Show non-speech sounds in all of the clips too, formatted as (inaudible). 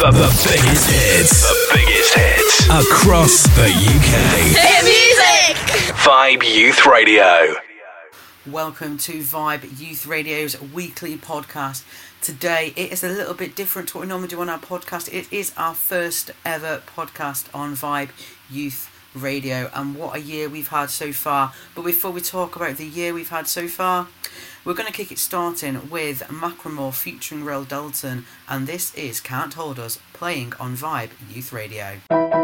The, the biggest hits. The biggest hits. Across the UK. Hit music! Vibe Youth Radio. Welcome to Vibe Youth Radio's weekly podcast. Today it is a little bit different to what we normally do on our podcast. It is our first ever podcast on Vibe Youth Radio, and what a year we've had so far. But before we talk about the year we've had so far, we're going to kick it starting with Macklemore featuring Ray Dalton, and this is Can't Hold Us playing on Vibe Youth Radio.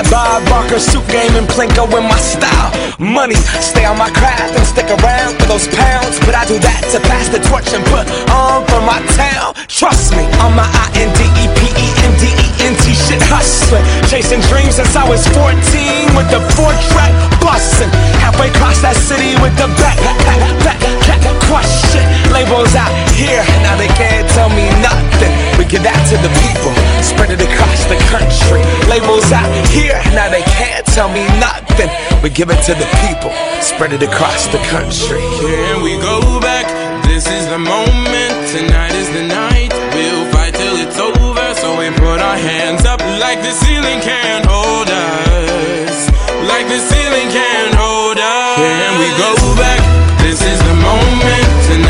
That Bob Barker suit game and Plinko in my style. Money, stay on my craft and stick around for those pounds. But I do that to pass the torch and put on for my town. Trust me, on my Shit hustling. Chasing dreams since I was 14 with the four track busting. Halfway across that city with the back, back, back, back, crush shit. Labels out here, now they can't tell me nothing. We give that to the people, spread it across the country. Labels out here, now they can't tell me nothing. We give it to the people, spread it across the country. Here we go back. This is the moment. Tonight is the night. We'll fight till it's over. Put our hands up like the ceiling can't hold us. Like the ceiling can't hold us. Here we go back. This is the moment. Tonight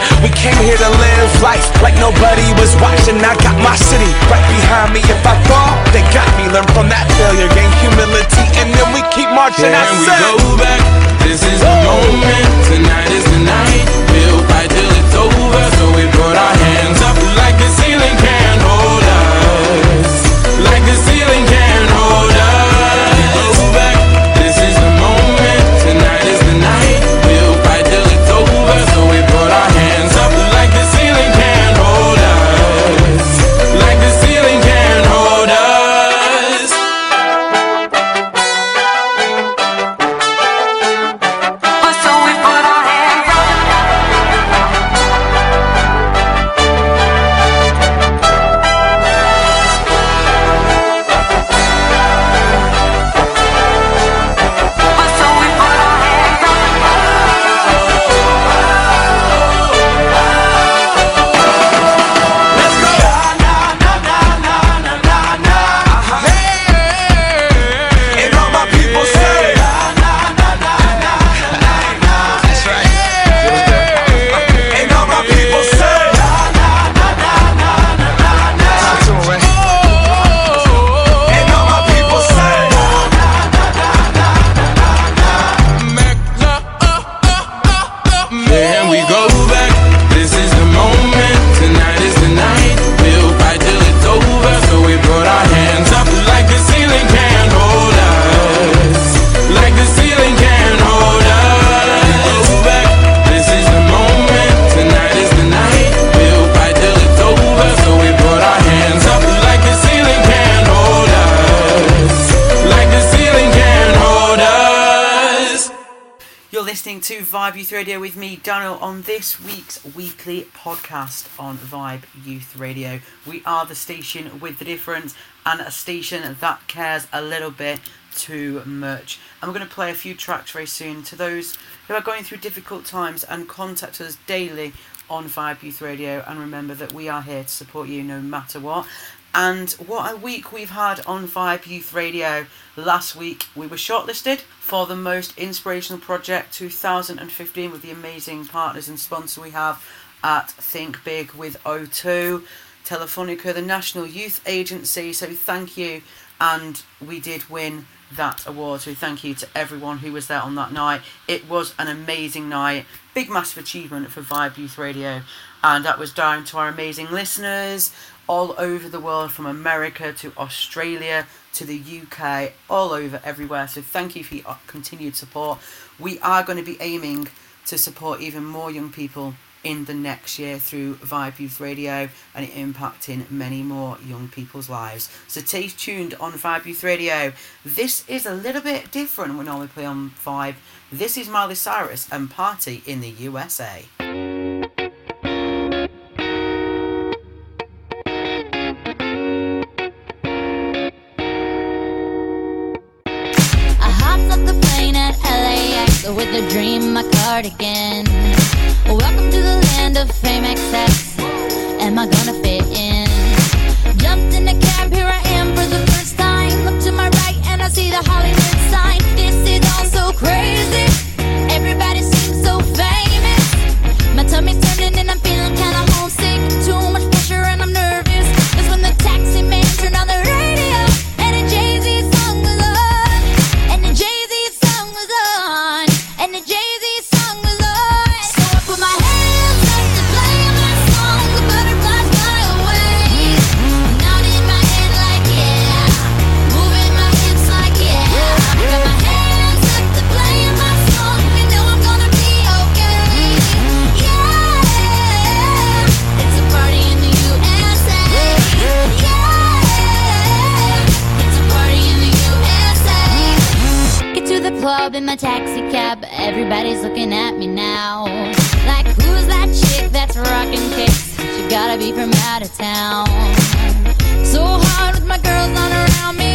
We came here to live life like nobody was watching. I got my city right behind me. If I fall, they got me. Learn from that failure, gain humility, and then we keep marching. I Can we go back? This is the moment. Tonight is the night. We'll fight till it's over. So we put our this week's weekly podcast on Vibe Youth Radio. We are the station with the difference and a station that cares a little bit too much. And we're going to play a few tracks very soon to those who are going through difficult times and contact us daily on Vibe Youth Radio. And remember that we are here to support you no matter what. And what a week we've had on Vibe Youth Radio. Last week we were shortlisted for the most inspirational project 2015 with the amazing partners and sponsor we have at Think Big with O2, Telefonica, the National Youth Agency. So thank you. And we did win that award. So thank you to everyone who was there on that night. It was an amazing night. Big massive achievement for Vibe Youth Radio. And that was down to our amazing listeners, all over the world from America to Australia to the UK, all over everywhere. So thank you for your continued support. We are going to be aiming to support even more young people in the next year through Vibe Youth Radio and impacting many more young people's lives. So stay tuned on Vibe Youth Radio. This is a little bit different when normally play on Vibe. This is Miley Cyrus and Party in the USA. My cardigan. Welcome to the land of fame excess. Am I gonna fit club in my taxi cab. Everybody's looking at me now. Like, who's that chick that's rocking kicks? She gotta be from out of town. So hard with my girls on around me.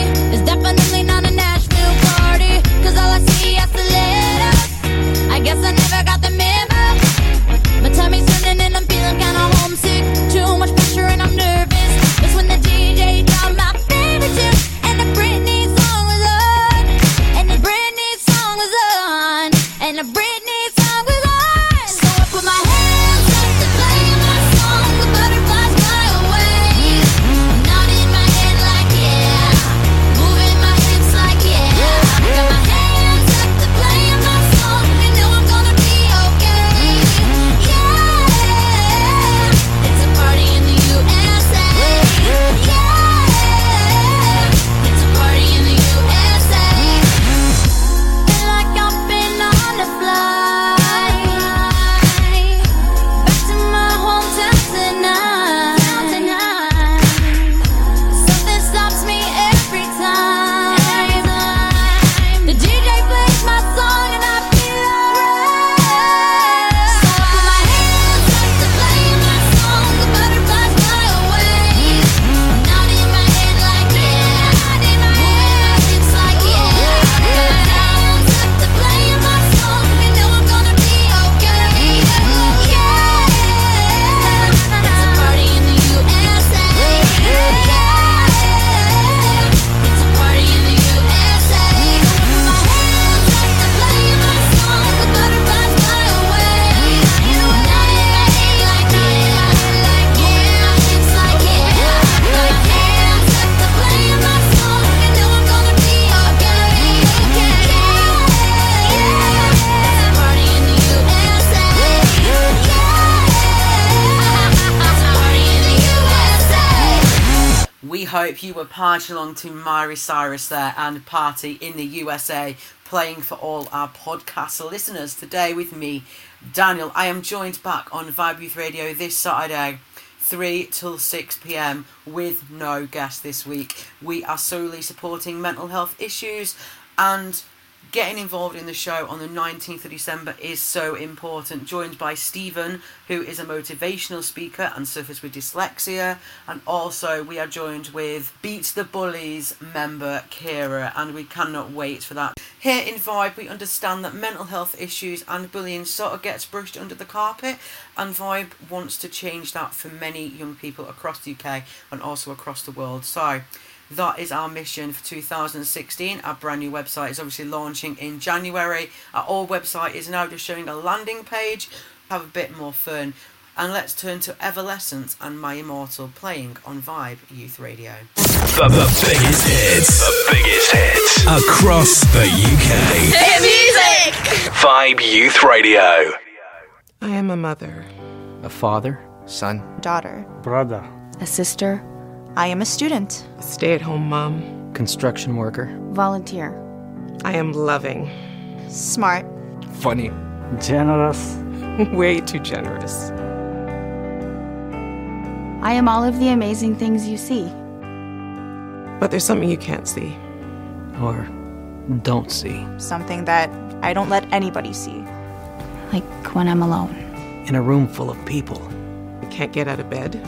Partying along to Miley Cyrus there and Party in the USA, playing for all our podcast listeners today with me, Daniel. I am joined back on Vibe Youth Radio this Saturday, 3 till 6 pm, with no guest this week. We are solely supporting mental health issues and Getting involved in the show on the 19th of December is so important. Joined by Stephen, who is a motivational speaker and suffers with dyslexia. And also, we are joined with Beat the Bullies member Kira, and we cannot wait for that. Here in Vibe, we understand that mental health issues and bullying sort of gets brushed under the carpet, and Vibe wants to change that for many young people across the UK and also across the world. So, that is our mission for 2016. Our brand new website is obviously launching in January. Our old website is now just showing a landing page. Have a bit more fun. And let's turn to Evanescence and My Immortal playing on Vibe Youth Radio. The, the biggest hits. The biggest hits. Across the UK. Hit music! Vibe Youth Radio. I am a mother. A father, son, daughter, brother, a sister. I am a student, a stay at home mom, construction worker, volunteer. I am loving, smart, funny, generous, (laughs) way too generous. I am all of the amazing things you see. But there's something you can't see. Or don't see. Something that I don't let anybody see. Like when I'm alone. In a room full of people. You can't get out of bed.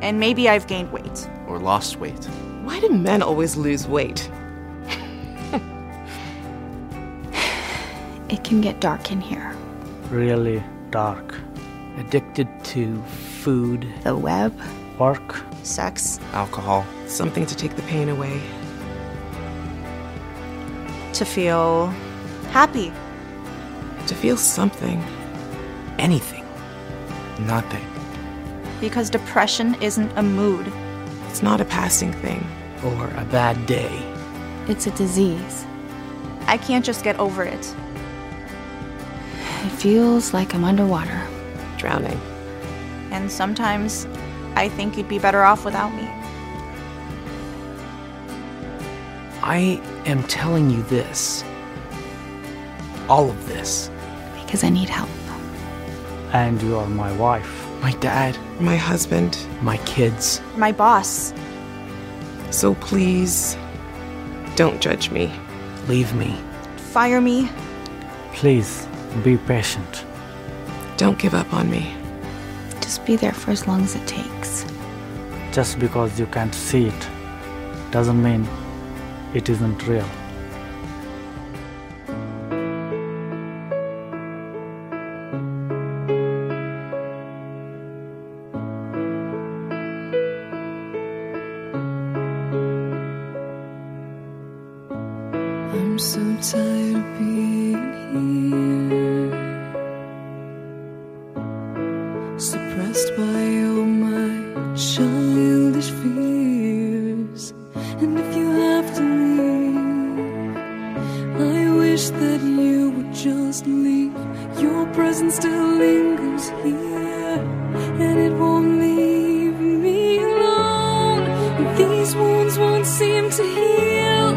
And maybe I've gained weight. Or lost weight. Why do men always lose weight? it can get dark in here. Really dark. Addicted to food, the web, work, sex, alcohol, something to take the pain away. To feel happy. To feel something. Anything. Nothing. Because depression isn't a mood. It's not a passing thing. Or a bad day. It's a disease. I can't just get over it. It feels like I'm underwater. Drowning. And sometimes I think you'd be better off without me. I am telling you this. All of this. Because I need help. And you are my wife. My dad. My husband. My kids. My boss. So please, don't judge me. Leave me. Fire me. Please, be patient. Don't give up on me. Just be there for as long as it takes. Just because you can't see it doesn't mean it isn't real. That you would just leave. Your presence still lingers here, and it won't leave me alone. These wounds won't seem to heal.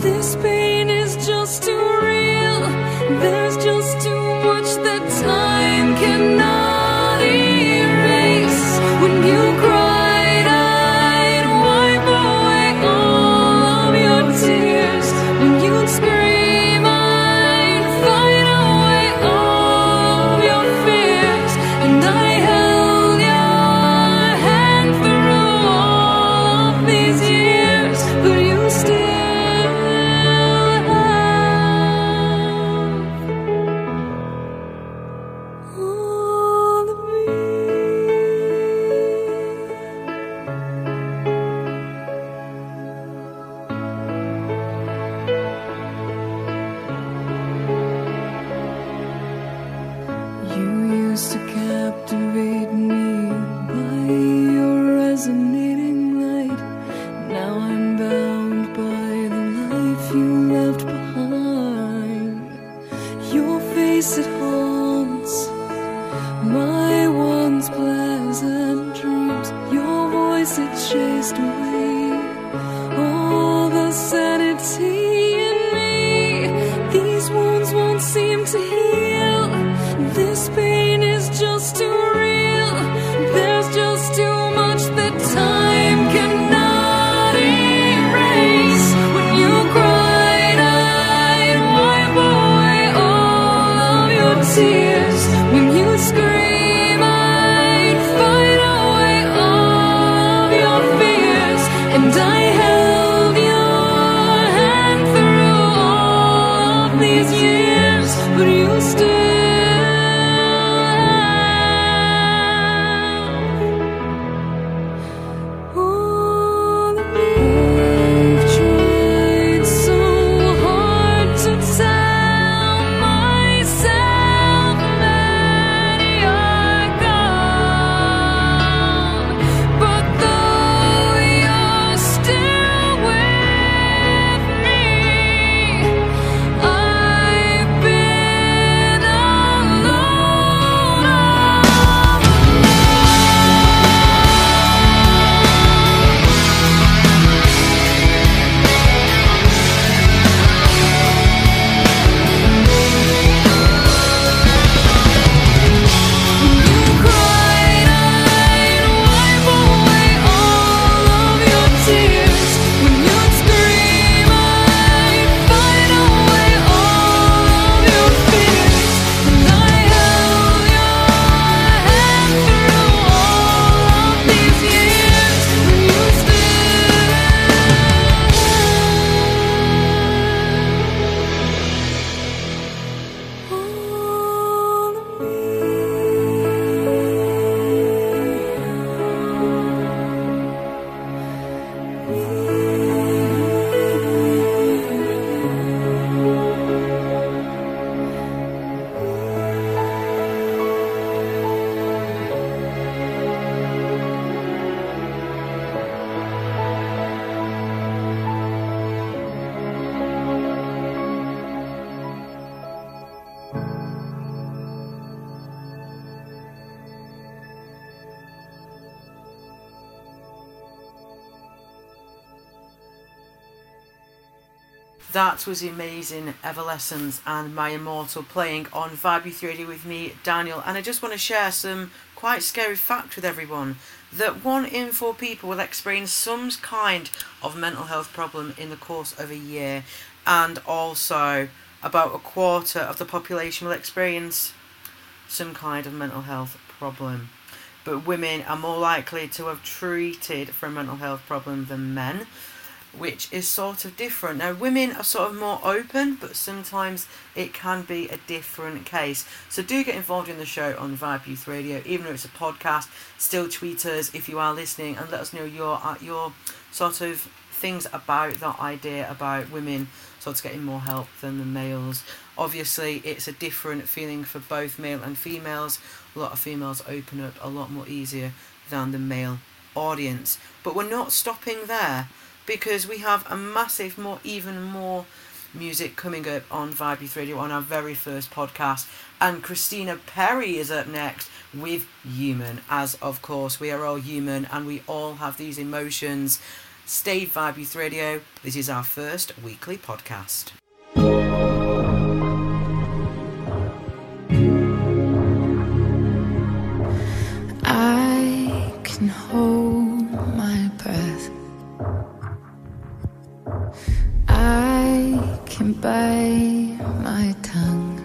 This pain is just too real. There's away all the sanity That was amazing, Evanescence and My Immortal playing on Vibe Youth Radio with me, Daniel. And I just want to share some quite scary fact with everyone that one in four people will experience some kind of mental health problem in the course of a year, and also about a quarter of the population will experience some kind of mental health problem. But women are more likely to have treated for a mental health problem than men which is sort of different. Now, women are sort of more open, but sometimes it can be a different case. So, do get involved in the show on Vibe Youth Radio, even though it's a podcast. Still, tweet us if you are listening and let us know your uh, your sort of things about that idea about women sort of getting more help than the males. Obviously, it's a different feeling for both male and females. A lot of females open up a lot more easier than the male audience, but we're not stopping there because we have a massive, more even more music coming up on Vibe Youth Radio on our very first podcast. And Christina Perri is up next with Human, as of course we are all human and we all have these emotions. Stay Vibe Youth Radio. This is our first weekly podcast. Bite my tongue.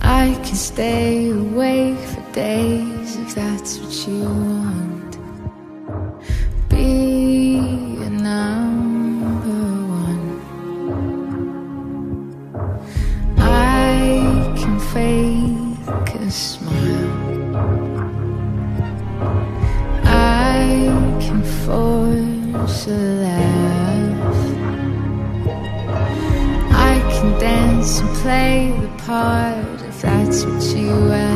I can stay awake for days if that's what you want. Be a number one. I can fake a smile. I can force a and play the part if that's what you ask.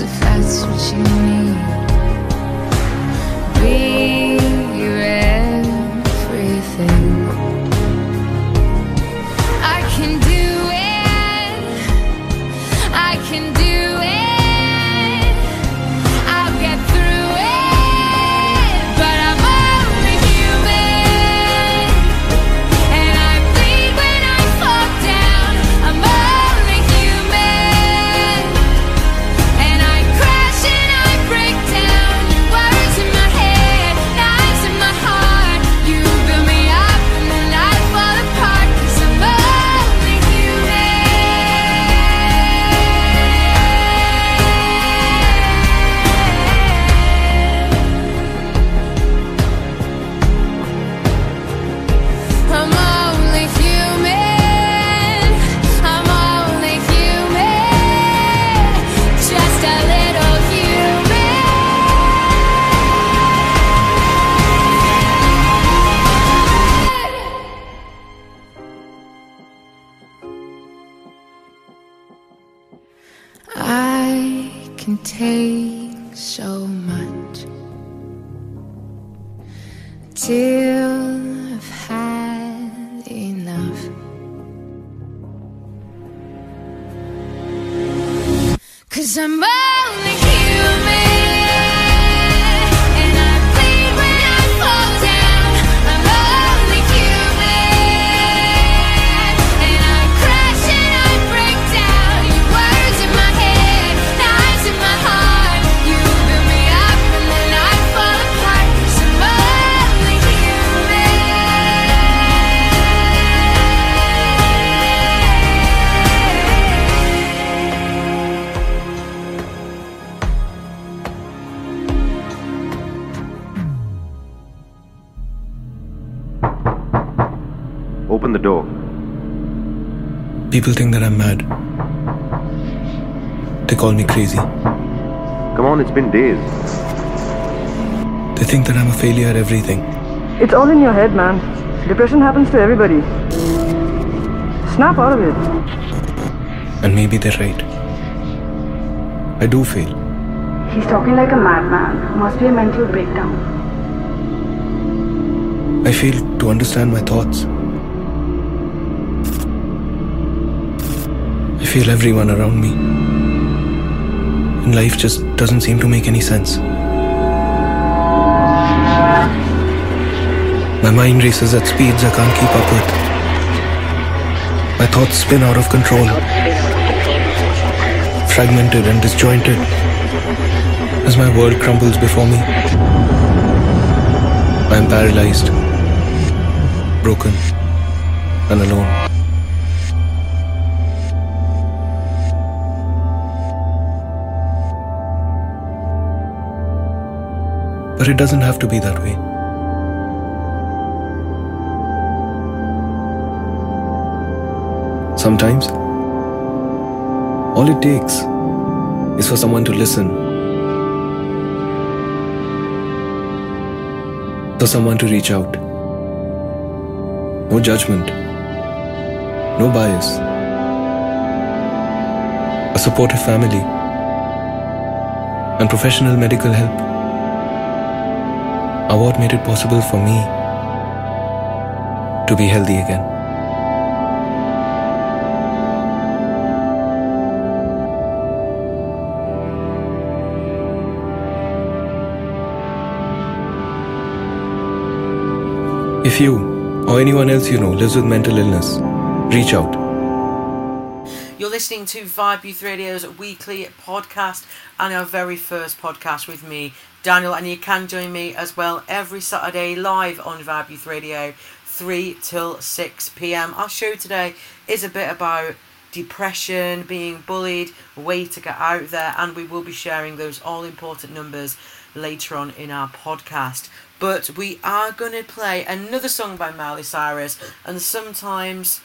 If that's what you need. Be Cause I'm only People think that I'm mad. They call me crazy. Come on, it's been days. They think that I'm a failure at everything. It's all in your head, man. Depression happens to everybody. Snap out of it. And maybe they're right. I do fail. He's talking like a madman. Must be a mental breakdown. I fail to understand my thoughts. Feel everyone around me. And life just doesn't seem to make any sense. My mind races at speeds I can't keep up with. My thoughts spin out of control, fragmented and disjointed as my world crumbles before me. I am paralyzed, broken, and alone. But it doesn't have to be that way. Sometimes, all it takes is for someone to listen, for someone to reach out. No judgment, no bias. A supportive family and professional medical help what made it possible for me to be healthy again. If you or anyone else you know lives with mental illness, reach out. You're listening to Vibe Youth Radio's weekly podcast and our very first podcast with me, Daniel. And you can join me as well every Saturday live on Vibe Youth Radio, 3 till 6 pm. Our show today is a bit about depression, being bullied, way to get out there, and we will be sharing those all important numbers later on in our podcast. But we are going to play another song by Miley Cyrus, and sometimes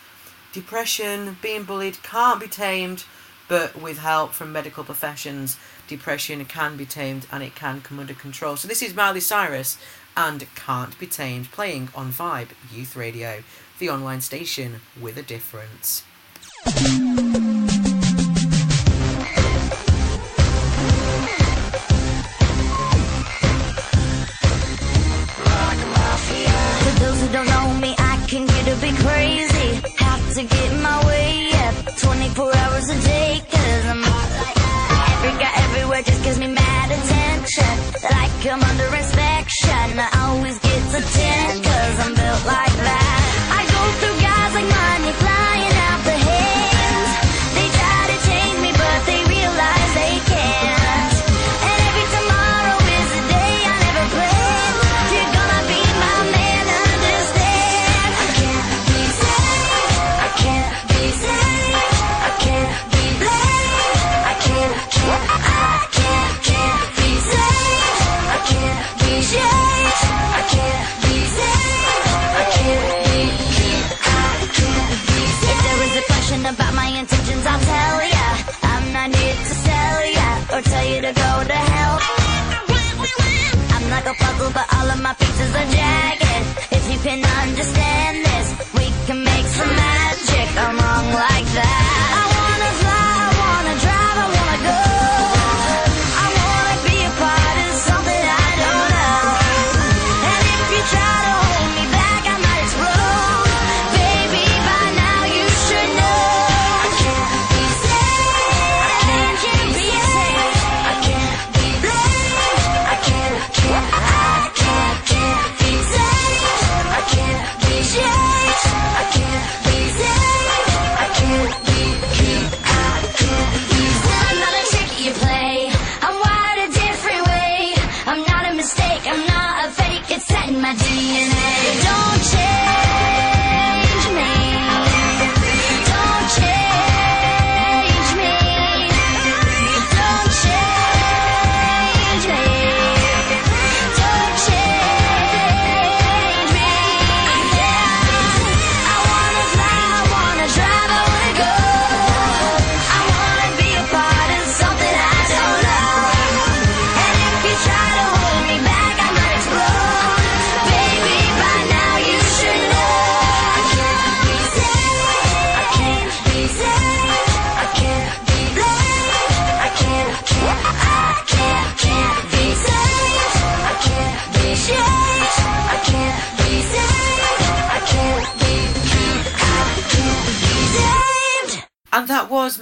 depression, being bullied can't be tamed, but with help from medical professions, depression can be tamed and it can come under control. So this is Miley Cyrus and Can't Be Tamed playing on Vibe Youth Radio, the online station with a difference. To get my way up 24 hours a day. I'm under inspection.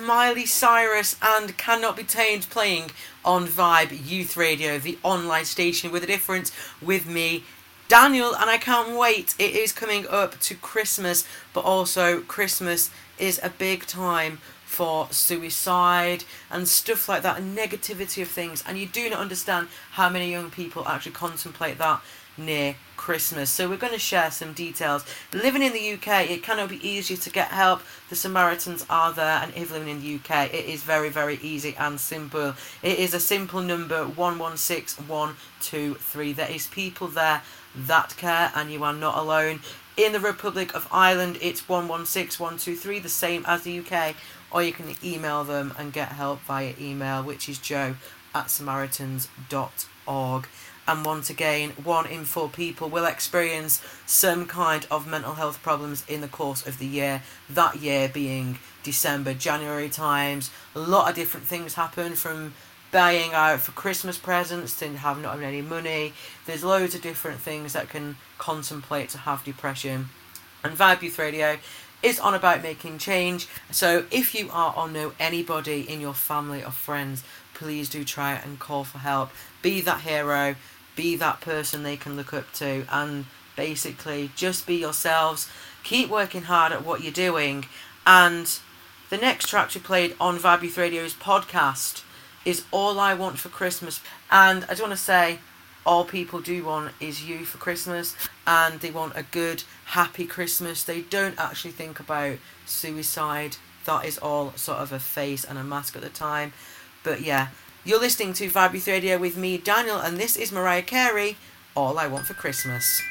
Miley Cyrus and Cannot Be Tamed playing on Vibe Youth Radio, the online station with a difference with me, Daniel, and I can't wait. It is coming up to Christmas, but also Christmas is a big time for suicide and stuff like that and negativity of things and you do not understand how many young people actually contemplate that near Christmas. So we're going to share some details. Living in the UK, it cannot be easier to get help. The Samaritans are there, and if living in the UK, it is very, very easy and simple. It is a simple number 116123. There is people there that care, and you are not alone. In the Republic of Ireland, it's 116123, the same as the UK, or you can email them and get help via email, which is joe at samaritans.org. And once again, one in four people will experience some kind of mental health problems in the course of the year. That year being December, January times. A lot of different things happen from buying out for Christmas presents to have not having any money. There's loads of different things that can contemplate to have depression. And Vibe Youth Radio is on about making change. So if you are or know anybody in your family or friends, please do try and call for help. Be that hero, be that person they can look up to, and basically just be yourselves. Keep working hard at what you're doing. And the next track we played on Vibe Youth Radio's podcast is All I Want for Christmas. And I just want to say, all people do want is you for Christmas, and they want a good, happy Christmas. They don't actually think about suicide. That is all sort of a face and a mask at the time. But yeah, you're listening to Vibe Radio with me, Daniel, and this is Mariah Carey, All I Want for Christmas.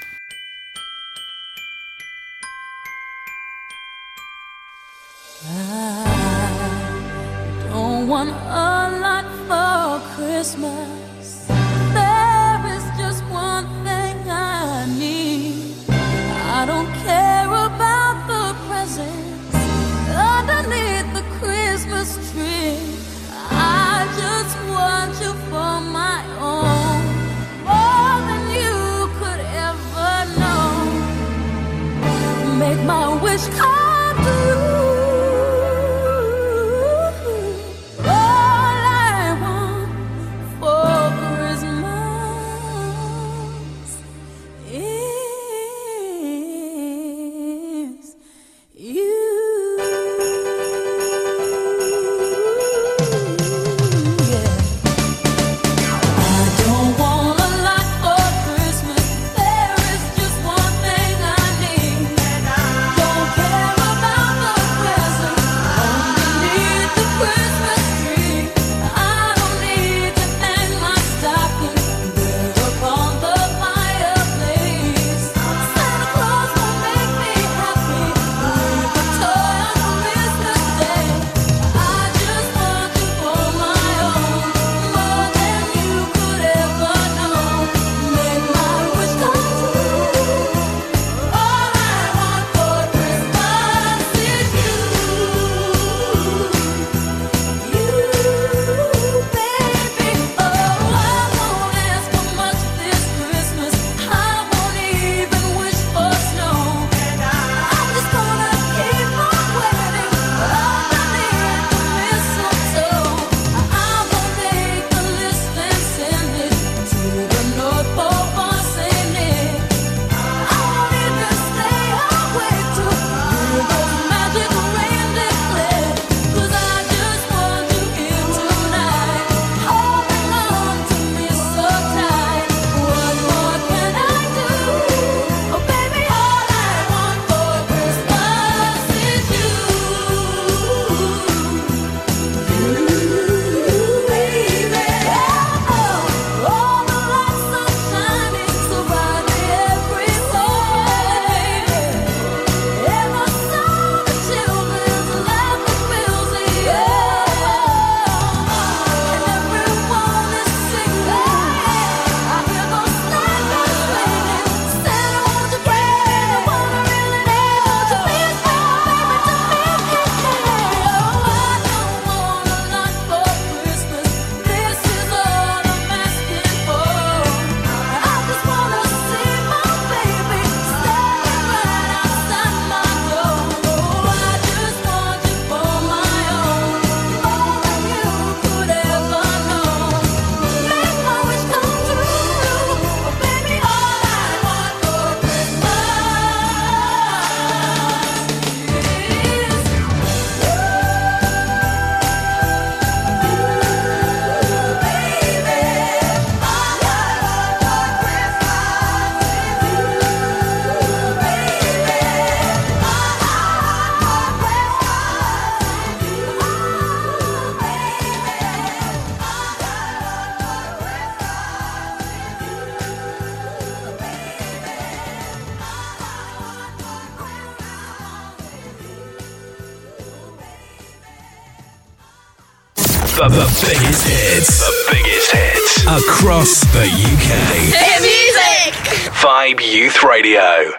I don't want a lot for Christmas. Wish biggest hits. The biggest hits. Across the UK. Hit music! Vibe Youth Radio.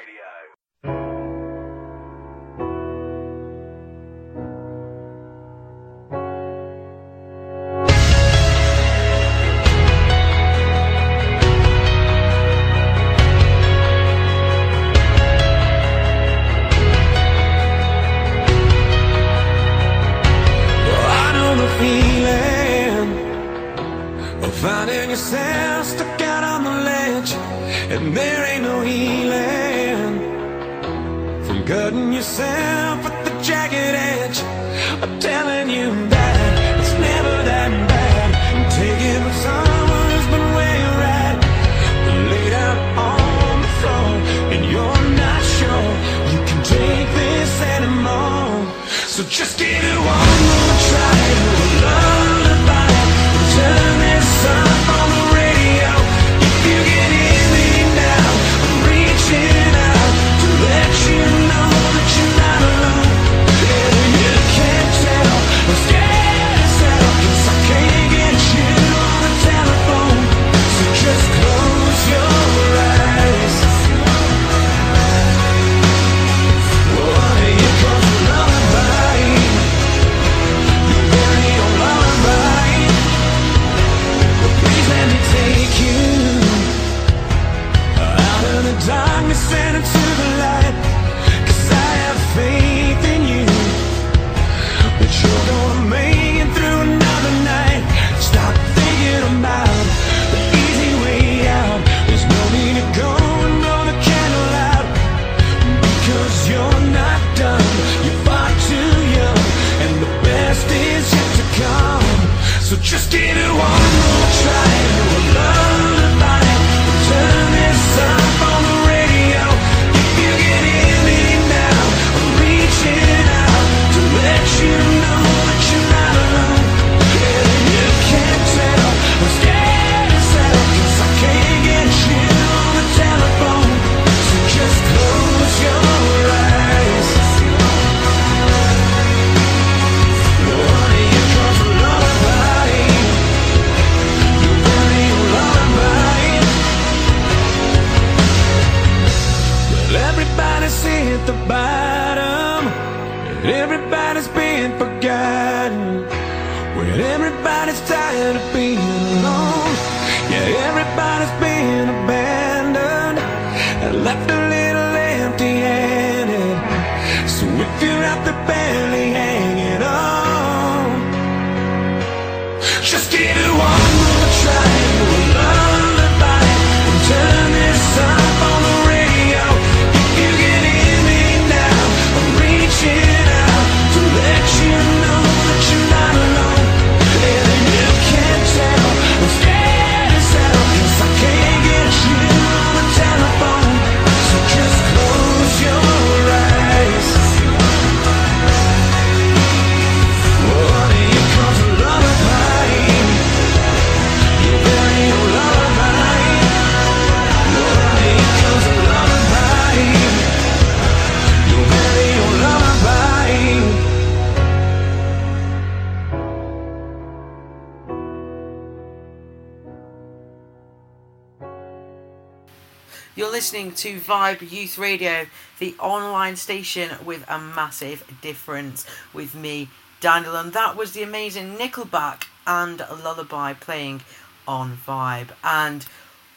listening to Vibe Youth Radio, the online station with a massive difference, with me, Daniel. And that was the amazing Nickelback and Lullaby playing on Vibe. And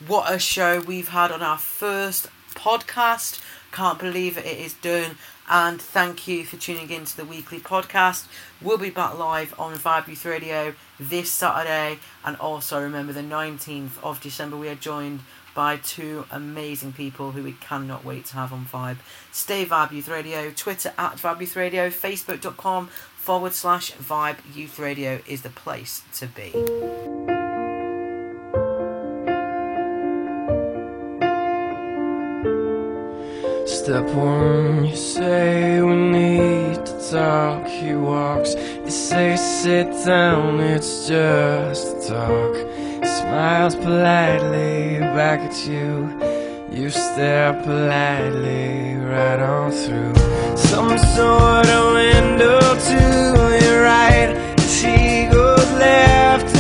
what a show we've had on our first podcast. Can't believe it is done. And thank you for tuning in to the weekly podcast. We'll be back live on Vibe Youth Radio this Saturday. And also remember the 19th of December, we are joined by two amazing people who we cannot wait to have on Vibe. Stay Vibe Youth Radio, Twitter at Vibe Youth Radio, Facebook.com forward slash Vibe Youth Radio is the place to be. Step one, you say we need to talk. He walks, you say sit down, it's just a talk smiles politely back at you. You stare politely right on through some sort of window to your right as goes left.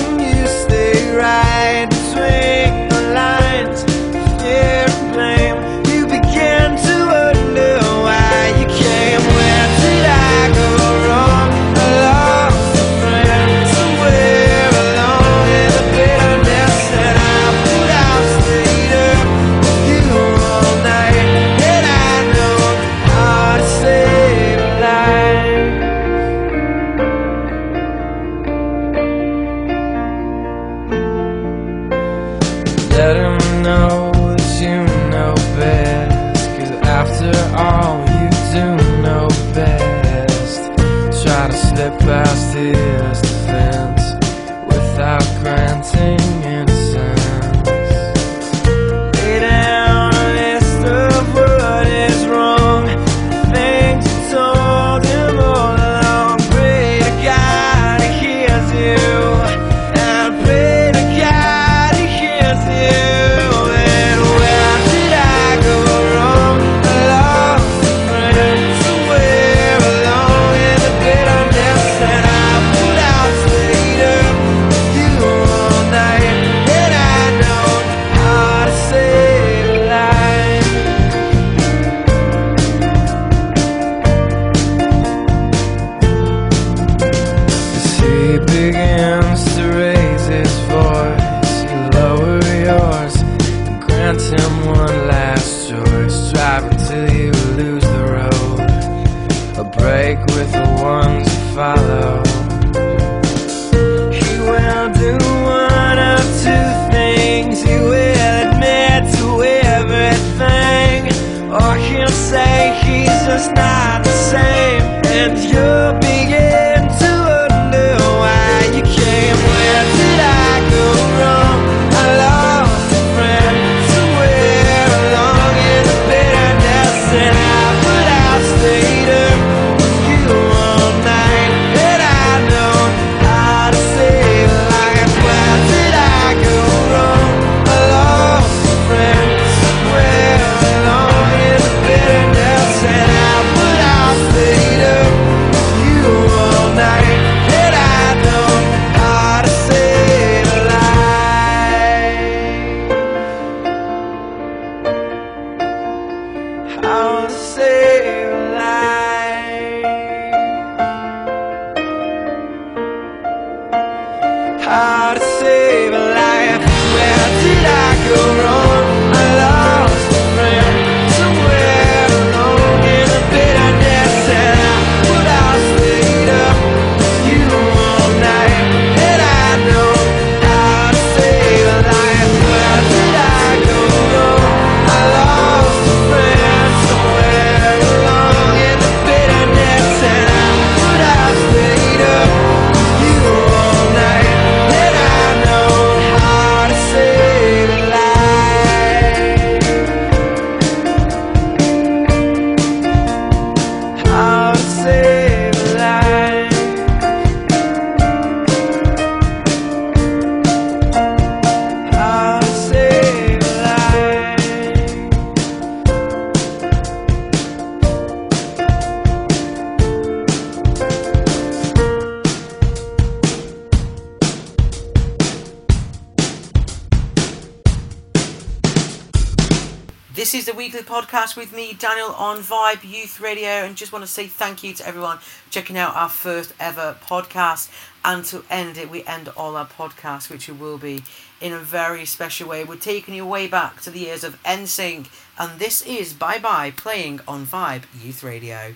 podcast with me, Daniel, on Vibe Youth Radio, and just want to say thank you to everyone checking out our first ever podcast. And to end it, we end all our podcasts, which we will be in a very special way. We're taking you way back to the years of NSYNC, and this is Bye Bye playing on Vibe Youth Radio.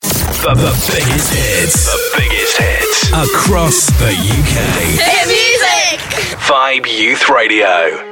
The, the biggest hits. The biggest hits. Across the UK. Hit music! Vibe Youth Radio.